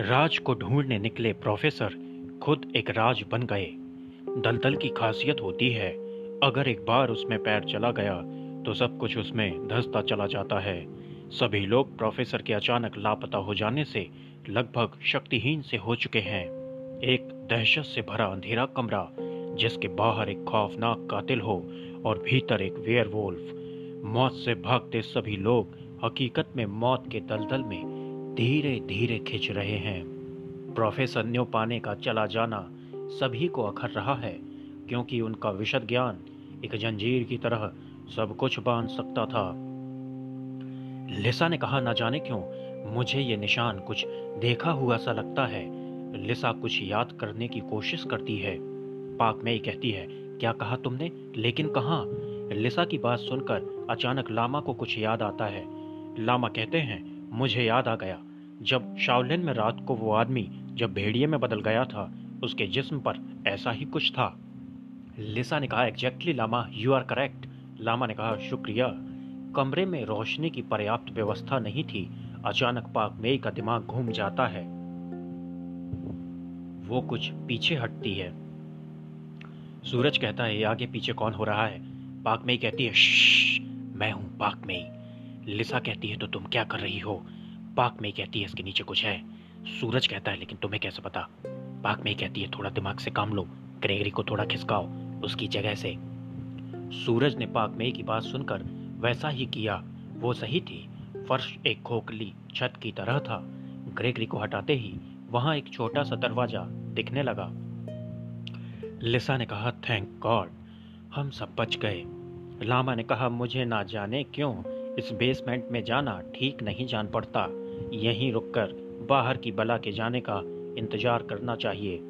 राज को ढूँढने निकले प्रोफेसर खुद एक राज बन गए। दलदल की खासियत होती है, अगर एक बार उसमें पैर चला गया तो सब कुछ उसमें धंसता चला जाता है। सभी लोग प्रोफेसर के अचानक लापता हो जाने से लगभग शक्तिहीन से हो चुके हैं। एक दहशत से भरा अंधेरा कमरा, जिसके बाहर एक खौफनाक कातिल हो और भीतर एक वेयरवोल्फ मौत से भागते सभी लोग हकीकत में मौत के दलदल में धीरे धीरे खिंच रहे हैं। प्रोफेसर न्यू पाने का चला जाना सभी को अखर रहा है, क्योंकि उनका विशद ज्ञान एक जंजीर की तरह सब कुछ बाँध सकता था। लिसा ने कहा, ना जाने क्यों, मुझे ये निशान कुछ देखा हुआ सा लगता है। लिसा कुछ याद करने की कोशिश करती है। पाक में ही कहती है, क्या कहा तुमने? लेकिन कहा? लिसा की बात सुनकर अचानक लामा को कुछ याद आता है। लामा कहते हैं, मुझे याद आ गया। जब शाओलिन में रात को वो आदमी जब भेड़िए में बदल गया था, उसके जिस्म पर ऐसा ही कुछ था। लिसा ने कहा exactly Lama you are correct Lama ने कहा, शुक्रिया। कमरे में रोशनी की पर्याप्त व्यवस्था नहीं थी। अचानक पाक मेई का दिमाग घूम जाता है। वो कुछ पीछे हटती है। सूरज कहता है आगे पीछे कौन हो रहा है? पाक मेई कहती है मैं हूँ पाक मेई लिसा कहती है तो तुम क्या कर रही हो? पाक में कहती है इसके नीचे कुछ है। सूरज कहता है, लेकिन तुम्हें कैसे पता? पाक में कहती है, थोड़ा दिमाग से काम लो, ग्रेगरी को थोड़ा खिसकाओ, उसकी जगह से। सूरज ने पाक में की बात सुनकर वैसा ही किया। वो सही थी। फर्श एक खोखली छत की तरह था। ग्रेगरी को हटाते ही वहाँ एक छोटा सा दरवाज़ा दिखने लगा। लिसा ने कहा, थैंक गॉड, हम सब बच गए। लामा ने कहा, मुझे ना जाने क्यों, इस बेसमेंट में जाना ठीक नहीं जान पड़ता। यहीं रुककर बाहर की बला के जाने का इंतज़ार करना चाहिए।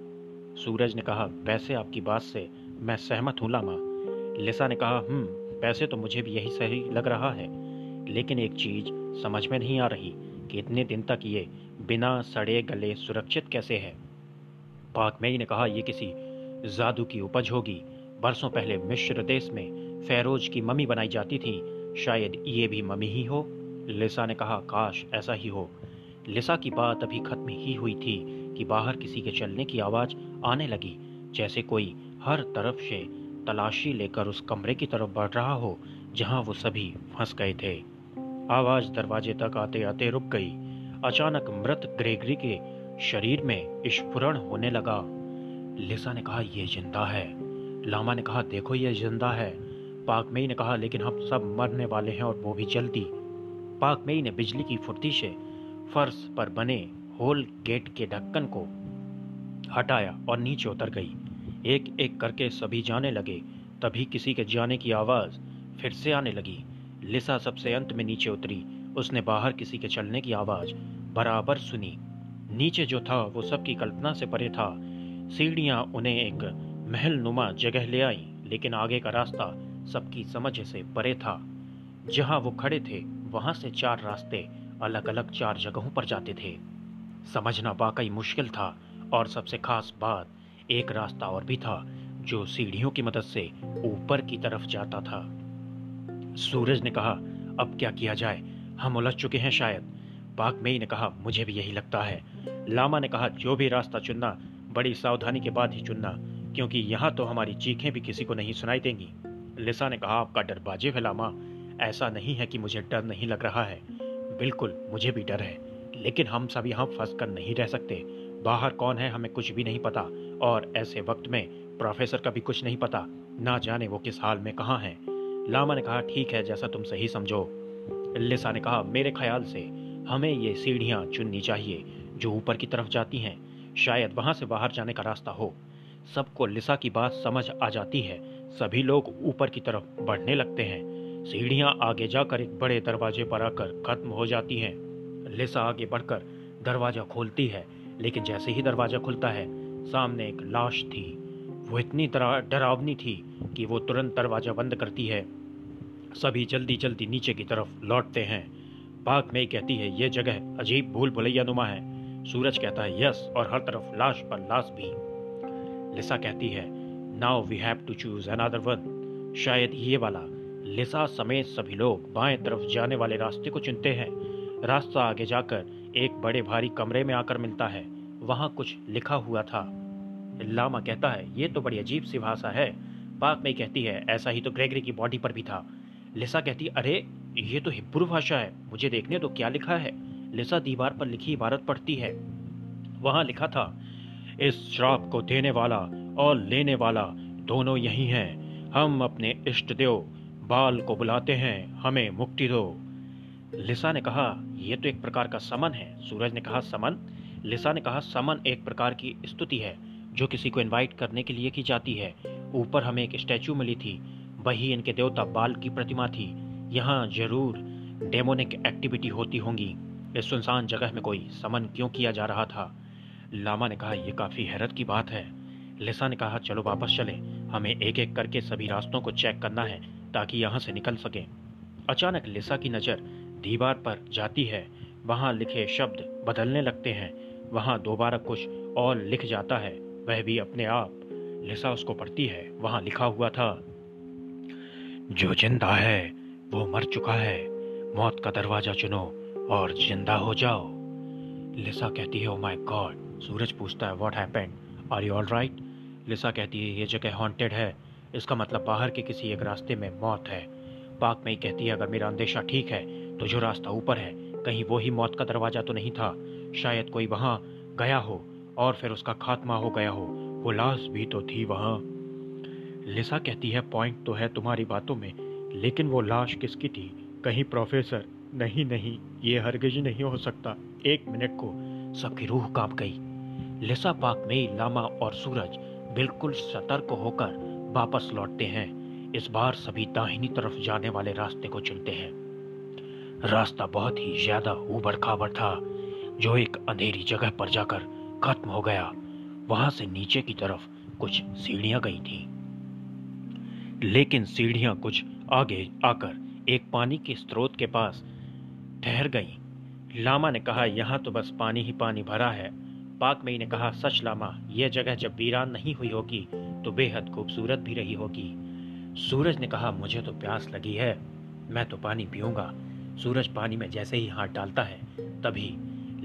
सूरज ने कहा, वैसे आपकी बात से मैं सहमत हूँ, लामा। लिसा ने कहा हम्म पैसे तो मुझे भी यही सही लग रहा है। लेकिन एक चीज़ समझ में नहीं आ रही कि इतने दिन तक ये बिना सड़े गले सुरक्षित कैसे है? पाक मई ने कहा यह किसी जादू की उपज होगी। बरसों पहले मिश्र देश में फैरोज की मम्मी बनाई जाती थी। शायद ये भी मम्मी ही हो। लिसा ने कहा, काश ऐसा ही हो। लिसा की बात अभी खत्म ही हुई थी कि बाहर किसी के चलने की आवाज़ आने लगी, जैसे कोई हर तरफ़ से तलाशी लेकर उस कमरे की तरफ़ बढ़ रहा हो, जहाँ वो सभी फंस गए थे। आवाज़ दरवाजे तक आते आते रुक गई। अचानक मृत ग्रेगरी के शरीर में स्फुरण होने लगा। लिसा ने कहा यह ज़िंदा है। लामा ने कहा, देखो यह ज़िंदा है। पाक मई ने कहा, लेकिन हम सब मरने वाले हैं और वो भी जल्दी। पाक मई ने बिजली की फुर्ती से फर्श पर बने होल गेट के ढक्कन को हटाया और नीचे उतर गई। एक एक करके सभी जाने लगे, तभी किसी के जाने की आवाज़ फिर से आने लगी। लिसा सबसे अंत में नीचे उतरी। उसने बाहर किसी के चलने की आवाज़ बराबर सुनी। नीचे जो था, वो सबकी कल्पना से परे था। सीढ़ियाँ उन्हें एक महल नुमा जगह ले आई, लेकिन आगे का रास्ता सबकी समझ से परे था। जहाँ वो खड़े थे, वहाँ से चार रास्ते अलग अलग चार जगहों पर जाते थे। समझना वाकई मुश्किल था, और सबसे खास बात, एक रास्ता और भी था, जो सीढ़ियों की मदद से ऊपर की तरफ़ जाता था। सूरज ने कहा, अब क्या किया जाए? हम उलझ चुके हैं शायद। पाक मई ने कहा, मुझे भी यही लगता है। लामा ने कहा, जो भी रास्ता चुनना, बड़ी सावधानी के बाद ही चुनना, क्योंकि यहाँ तो हमारी चीखें भी किसी को नहीं सुनाई देंगी। लिसा ने कहा, आपका डर बाजे है, लामा। ऐसा नहीं है कि मुझे डर नहीं लग रहा है। बिल्कुल, मुझे भी डर है। लेकिन हम सब यहाँ फंस कर नहीं रह सकते। बाहर कौन है हमें कुछ भी नहीं पता। और ऐसे वक्त में प्रोफेसर का भी कुछ नहीं पता। ना जाने वो किस हाल में कहाँ हैं। लामा ने कहा, ठीक है, जैसा तुम सही समझो। लिसा ने कहा, मेरे ख्याल से हमें ये सीढ़ियाँ चुननी चाहिए, जो ऊपर की तरफ़ जाती हैं। शायद वहाँ से बाहर जाने का रास्ता हो। सबको लिसा की बात समझ आ जाती है। सभी लोग ऊपर की तरफ़ बढ़ने लगते हैं। सीढ़ियाँ आगे जाकर एक बड़े दरवाजे पर आकर खत्म हो जाती हैं। लिसा आगे बढ़कर दरवाज़ा खोलती है, लेकिन जैसे ही दरवाज़ा खुलता है, सामने एक लाश थी। वो इतनी डरावनी थी कि वो तुरंत दरवाज़ा बंद करती है। सभी जल्दी जल्दी नीचे की तरफ़ लौटते हैं। पाक में कहती है, ये जगह अजीब भूल भुलैया नुमा है। सूरज कहता है, यस, और हर तरफ़ लाश पर लाश भी। लिसा कहती है now we have to choose another one शायद ये वाला लिसा समेत सभी लोग बाएँ तरफ़ जाने वाले रास्ते को चुनते हैं। रास्ता आगे जाकर एक बड़े भारी कमरे में आकर मिलता है। वहाँ कुछ लिखा हुआ था। लामा कहता है, ये तो बड़ी अजीब सी भाषा है। पाक में कहती है, ऐसा ही तो ग्रेगरी की बॉडी पर भी था। लिसा कहती, अरे, ये तो हिब्रू भाषा है। मुझे देखने तो क्या लिखा है? लिसा दीवार पर लिखी इबारत पढ़ती है। वहाँ लिखा था, इस श्राप को देने वाला और लेने वाला दोनों यही हैं। हम अपने इष्ट देव बाल को बुलाते हैं, हमें मुक्ति दो। लिसा ने कहा यह तो एक प्रकार का समन है। सूरज ने कहा, समन? लिसा ने कहा, समन एक प्रकार की स्तुति है, जो किसी को इनवाइट करने के लिए की जाती है। ऊपर हमें एक स्टैचू मिली थी, वही इनके देवता बाल की प्रतिमा थी। यहाँ ज़रूर डेमोनिक एक्टिविटी होती होंगी। इस सुनसान जगह में कोई समन क्यों किया जा रहा था? लामा ने कहा यह काफ़ी हैरत की बात है। लिसा ने कहा, चलो वापस चले। हमें एक एक करके सभी रास्तों को चेक करना है। ताकि यहाँ से निकल सके। अचानक लिसा की नज़र दीवार पर जाती है। वहाँ लिखे शब्द बदलने लगते हैं। वहाँ दोबारा कुछ और लिख जाता है। वह भी अपने आप। लिसा उसको पढ़ती है। वहाँ लिखा हुआ था, जो ज़िंदा है, वो मर चुका है। मौत का दरवाज़ा चुनो और ज़िंदा हो जाओ। लिसा कहती है ओ माय गॉड सूरज पूछता है what happened are you all right Lisa कहती है, ये जगह हॉन्टेड है। इसका मतलब बाहर के किसी एक रास्ते में मौत है। पाक में ही कहती है, अगर मेरा अंदेशा ठीक है तो जो रास्ता ऊपर है, कहीं वो ही मौत का दरवाज़ा तो नहीं था। शायद कोई वहाँ गया हो और फिर उसका खात्मा हो गया हो। वो लाश भी तो थी वहाँ। लिसा कहती है, पॉइंट तो है तुम्हारी बातों में, लेकिन वो लाश किसकी थी? कहीं प्रोफेसर? नहीं नहीं, ये हरगिज नहीं हो सकता। एक मिनट को सबकी रूह काँप गई। लिसा पाक में लामा और सूरज बिल्कुल सतर्क होकर वापस लौटते हैं। इस बार सभी दाहिनी तरफ़ जाने वाले रास्ते को चुनते हैं। रास्ता बहुत ही ज़्यादा उबड़ खाबड़ था, जो एक अंधेरी जगह पर जाकर खत्म हो गया। वहाँ से नीचे की तरफ़ कुछ सीढ़ियाँ गई थी। लेकिन सीढ़ियाँ कुछ आगे आकर एक पानी के स्रोत के पास ठहर गई। लामा ने कहा, यहाँ तो बस पानी ही पानी भरा है। पाक मई ने कहा, सच लामा यह जगह जब वीरान नहीं हुई होगी तो बेहद खूबसूरत भी रही होगी। सूरज ने कहा, मुझे तो प्यास लगी है, मैं तो पानी पीऊँगा। सूरज पानी में जैसे ही हाथ डालता है, तभी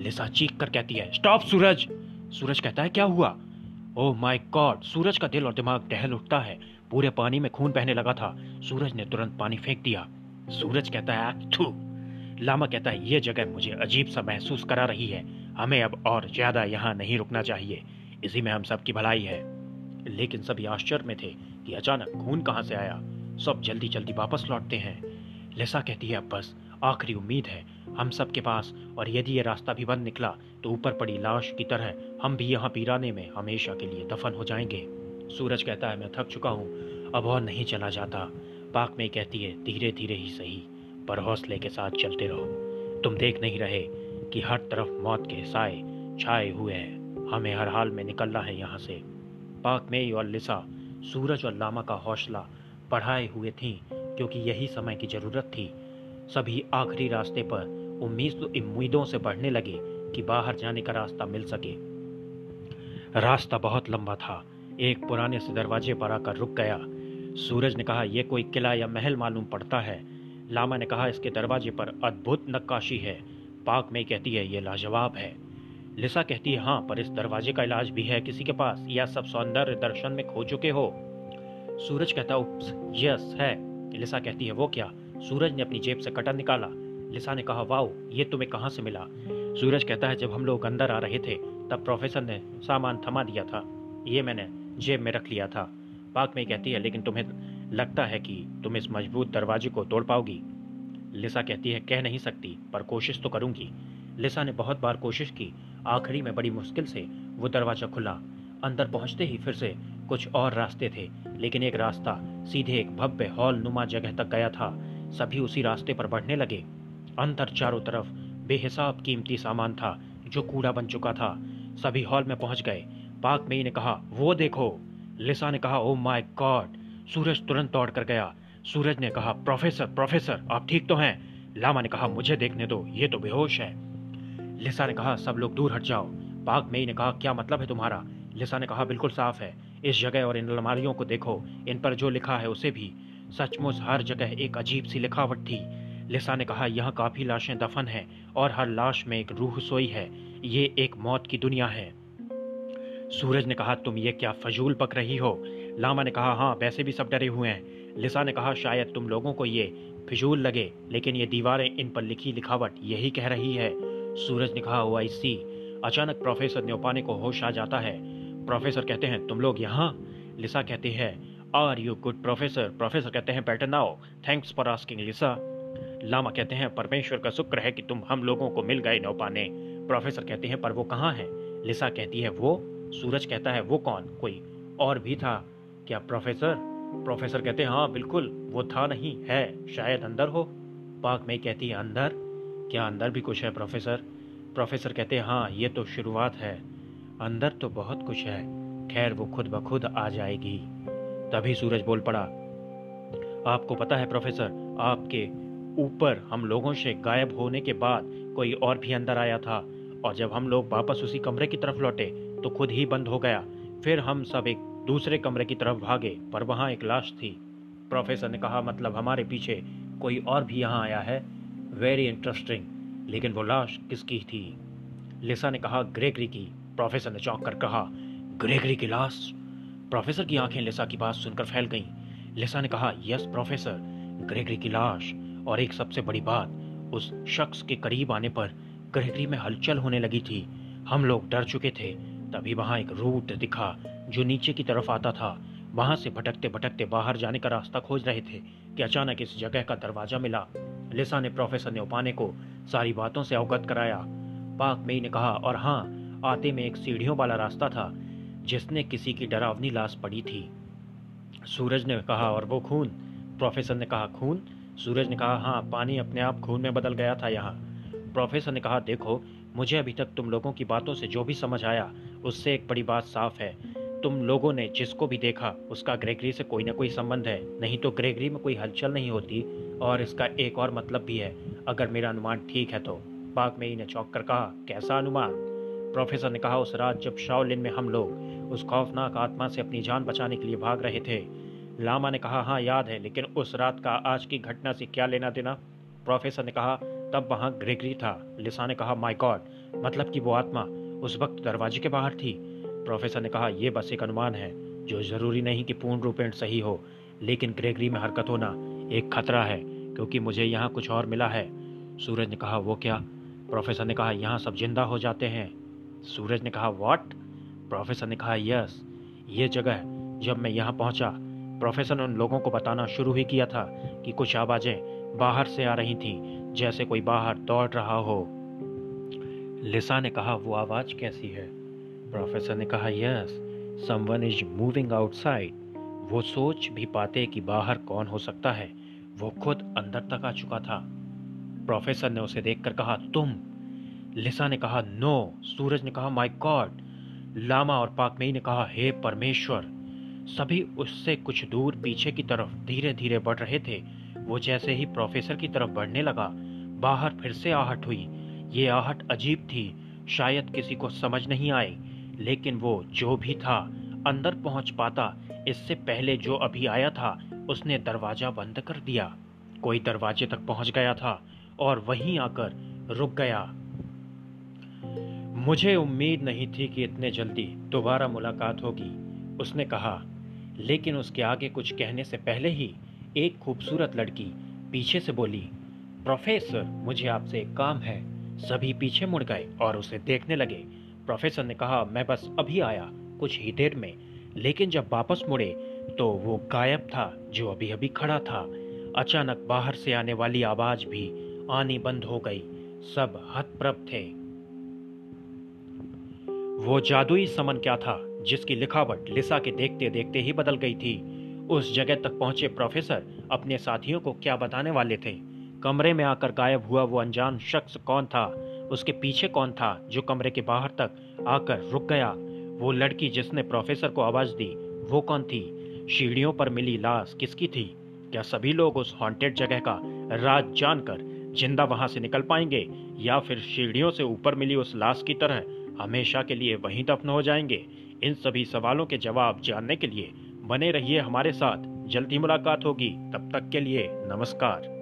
लिसा चीख कर कहती है, स्टॉप सूरज! सूरज कहता है, क्या हुआ? ओह माय गॉड सूरज का दिल और दिमाग टहल उठता है। पूरे पानी में खून बहने लगा था। सूरज ने तुरंत पानी फेंक दिया। सूरज कहता है, थू! लामा कहता है यह जगह मुझे अजीब सा महसूस करा रही है। हमें अब और ज़्यादा यहाँ नहीं रुकना चाहिए। इसी में हम सबकी भलाई है। लेकिन सभी आश्चर्य में थे कि अचानक खून कहाँ से आया। सब जल्दी जल्दी वापस लौटते हैं। लिसा कहती है, अब बस, आखिरी उम्मीद है, हम सब के पास, और यदि ये रास्ता भी बंद निकला तो ऊपर पड़ी लाश की तरह हम भी यहाँ पीराने में हमेशा के लिए दफन हो जाएँगे। सूरज कहता है, मैं थक चुका हूँ, अब और नहीं चला जाता। पाक में कहती है धीरे धीरे ही सही, पर हौसले के साथ चलते रहो। तुम देख नहीं रहे कि हर तरफ़ मौत के साए छाए हुए हैं। हमें हर हाल में निकलना है यहाँ से। पाक में और लिसा सूरज और लामा का हौसला बढ़ाए हुए थी, क्योंकि यही समय की ज़रूरत थी। सभी आखिरी रास्ते पर उम्मीद उम्मीदों से बढ़ने लगे कि बाहर जाने का रास्ता मिल सके। रास्ता बहुत लंबा था। एक पुराने से दरवाजे पर आकर रुक गया। सूरज ने कहा यह कोई किला या महल मालूम पड़ता है? लामा ने कहा, इसके दरवाजे पर अद्भुत नक्काशी है। पाक में कहती है यह लाजवाब है। लिसा कहती है हाँ पर इस दरवाजे का इलाज भी है किसी के पास, या सब सौंदर्य दर्शन में खो चुके हो? सूरज कहता यस, है। लिसा कहती है, वो क्या? सूरज ने अपनी जेब से कटर निकाला। लिसा ने कहा, वाओ, ये तुम्हें कहाँ से मिला? सूरज कहता है, जब हम लोग अंदर आ रहे थे, तब प्रोफेसर ने सामान थमा दिया था। ये मैंने जेब में रख लिया था। पाक में कहती है, लेकिन तुम्हें लगता है कि तुम इस मज़बूत दरवाजे को तोड़ पाओगी? लिसा कहती है, कह नहीं सकती, पर कोशिश तो करूँगी। लिसा ने बहुत बार कोशिश की आखिरी में बड़ी मुश्किल से वो दरवाज़ा खुला। अंदर पहुँचते ही फिर से कुछ और रास्ते थे, लेकिन एक रास्ता सीधे एक भव्य हॉल नुमा जगह तक गया था। सभी उसी रास्ते पर बढ़ने लगे। अंदर चारों तरफ़ बेहिसाब कीमती सामान था, जो कूड़ा बन चुका था। सभी हॉल में पहुँच गए। पाक मई ने कहा, वो देखो। लिसा ने कहा ओ माय गॉड! सूरज तुरंत दौड़ कर गया। सूरज ने कहा, प्रोफेसर प्रोफेसर, आप ठीक तो हैं? लामा ने कहा, मुझे देखने दो, ये तो बेहोश है। लिसा ने कहा, सब लोग दूर हट जाओ। पाक मई ने कहा, क्या मतलब है तुम्हारा? लिसा ने कहा, बिल्कुल साफ़ है। इस जगह और इन अलमारियों को देखो। इन पर जो लिखा है उसे भी। सचमुच हर जगह एक अजीब सी लिखावट थी। लिसा ने कहा, यहाँ काफ़ी लाशें दफन हैं और हर लाश में एक रूह सोई है। ये एक मौत की दुनिया है। सूरज ने कहा, तुम ये क्या फजूल पक रही हो? लामा ने कहा हाँ वैसे भी सब डरे हुए हैं। लिसा ने कहा, शायद तुम लोगों को ये फिजूल लगे, लेकिन ये दीवारें इन पर लिखी लिखावट यही कह रही है। सूरज ने कहा ओ आई सी अचानक प्रोफेसर न्योपाने को होश आ जाता है। प्रोफेसर कहते हैं, तुम लोग यहाँ? लिसा कहती है are you good professor professor कहते हैं better now thanks for asking Lisa. Lama कहते हैं, परमेश्वर का शुक्र है कि तुम हम लोगों को मिल गए नौपाने प्रोफेसर कहते हैं, पर वो कहाँ है? लिसा कहती है, वो? सूरज कहता है, वो कौन? कोई और भी था? क्या प्रोफेसर? प्रोफेसर कहते हैं हाँ बिल्कुल, वो था नहीं, है, शायद अंदर हो। पाक में कहती है, अंदर? क्या अंदर भी कुछ है, प्रोफेसर? प्रोफेसर कहते, हैं, ये तो शुरुआत है। अंदर तो बहुत कुछ है। खैर, वो खुद ब खुद आ जाएगी। तभी सूरज बोल पड़ा, आपको पता है, प्रोफेसर, आपके ऊपर हम लोगों से गायब होने के बाद कोई और भी अंदर आया था। और जब हम लोग वापस उसी कमरे की तरफ़ लौटे तो खुद ही बंद हो गया। फिर हम सब एक दूसरे कमरे की तरफ़ भागे, पर वहाँ एक लाश थी। प्रोफेसर ने कहा मतलब हमारे पीछे कोई और भी यहाँ आया है? वेरी इंटरेस्टिंग लेकिन वो लाश किसकी थी? लिसा ने कहा, ग्रेगरी की। प्रोफेसर ने चौंक कर कहा, ग्रेगरी की लाश? प्रोफेसर की आँखें लिसा की बात सुनकर फैल गईं। लिसा ने कहा यस प्रोफेसर ग्रेगरी की लाश। और एक सबसे बड़ी बात, उस शख्स के करीब आने पर ग्रेगरी में हलचल होने लगी थी। हम लोग डर चुके थे। तभी वहाँ एक रूट दिखा, जो नीचे की तरफ़ आता था। वहाँ से भटकते भटकते बाहर जाने का रास्ता खोज रहे थे कि अचानक इस जगह का दरवाज़ा मिला। लिसा ने प्रोफेसर ने उपाने को सारी बातों से अवगत कराया। पाक मई ने कहा, और हाँ आते में एक सीढ़ियों वाला रास्ता था, जिसने किसी की डरावनी लाश पड़ी थी। सूरज ने कहा, और वो खून? प्रोफेसर ने कहा, खून? सूरज ने कहा हाँ पानी अपने आप खून में बदल गया था यहाँ। प्रोफेसर ने कहा, देखो, मुझे अभी तक तुम लोगों की बातों से जो भी समझ आया, उससे एक बड़ी बात साफ़ है। तुम लोगों ने जिसको भी देखा, उसका ग्रेगरी से कोई ना कोई संबंध है, नहीं तो ग्रेगरी में कोई हलचल नहीं होती और इसका एक और मतलब भी है, अगर मेरा अनुमान ठीक है तो। बाग में ने चौंक कर कहा, कैसा अनुमान? प्रोफेसर ने कहा, उस रात जब शाओलिन में हम लोग उस खौफनाक आत्मा से अपनी जान बचाने के लिए भाग रहे थे, लामा ने कहा हाँ याद है, लेकिन उस रात का आज की घटना से क्या लेना देना? प्रोफेसर ने कहा, तब वहाँ ग्रेगरी था। लिसा ने कहा माई गॉड मतलब कि वो आत्मा उस वक्त दरवाजे के बाहर थी? प्रोफेसर ने कहा यह बस एक अनुमान है, जो ज़रूरी नहीं कि पूर्ण रूपेण सही हो, लेकिन ग्रेगरी में हरकत होना एक खतरा है, क्योंकि मुझे यहाँ कुछ और मिला है। सूरज ने कहा, वो क्या? प्रोफेसर ने कहा, यहाँ सब ज़िंदा हो जाते हैं। सूरज ने कहा वॉट प्रोफेसर ने कहा यस ये जगह जब मैं यहाँ पहुँचा, प्रोफेसर ने उन लोगों को बताना शुरू ही किया था कि कुछ आवाज़ें बाहर से आ रही थीं, जैसे कोई बाहर दौड़ रहा हो। लिसा ने कहा, वो आवाज़ कैसी है? प्रोफेसर ने कहा yes someone is moving outside वो सोच भी पाते कि बाहर कौन हो सकता है। वो खुद अंदर तक आ चुका था। प्रोफेसर ने उसे देखकर कहा, तुम। लिसा ने कहा, नो। सूरज ने कहा, माय गॉड। लामा और पाकमेई ने कहा, हे परमेश्वर। सभी उससे कुछ दूर पीछे की तरफ़ धीरे धीरे बढ़ रहे थे। वो जैसे ही प्रोफेसर की तरफ़ बढ़ने लगा, बाहर फिर से आहट हुई। ये आहट अजीब थी, शायद किसी को समझ नहीं आई, लेकिन वो जो भी था अंदर पहुँच पाता। इससे पहले जो अभी आया था, उसने दरवाज़ा बंद कर दिया। कोई दरवाजे तक पहुँच गया था और वहीं आकर रुक गया। मुझे उम्मीद नहीं थी कि इतने जल्दी दोबारा मुलाकात होगी, उसने कहा। लेकिन उसके आगे कुछ कहने से पहले ही एक खूबसूरत लड़की पीछे से बोली, प्रोफेसर, मुझे आपसे एक काम है। सभी पीछे मुड़ गए और उसे देखने लगे। प्रोफेसर ने कहा, मैं बस अभी आया। कुछ ही देर में। लेकिन जब वापस मुड़े तो वो गायब था, जो अभी अभी खड़ा था। अचानक बाहर से आने वाली आवाज़ भी आनी बंद हो गई। सब हतप्रभ थे। वो जादुई समन क्या था, जिसकी लिखावट लिसा के देखते देखते ही बदल गई थी। उस जगह तक पहुँचे प्रोफेसर अपने साथियों को क्या बताने वाले थे? कमरे में आकर गायब हुआ वो अनजान शख्स कौन था? उसके पीछे कौन था, जो कमरे के बाहर तक आकर रुक गया? वो लड़की जिसने प्रोफेसर को आवाज़ दी, वो कौन थी? सीढ़ियों पर मिली लाश किसकी थी? क्या सभी लोग उस हॉन्टेड जगह का राज जानकर ज़िंदा वहाँ से निकल पाएँगे, या फिर सीढ़ियों से ऊपर मिली उस लाश की तरह हमेशा के लिए वहीं दफन हो जाएँगे? इन सभी सवालों के जवाब जानने के लिए बने रहिए हमारे साथ। जल्दी मुलाकात होगी। तब तक के लिए नमस्कार।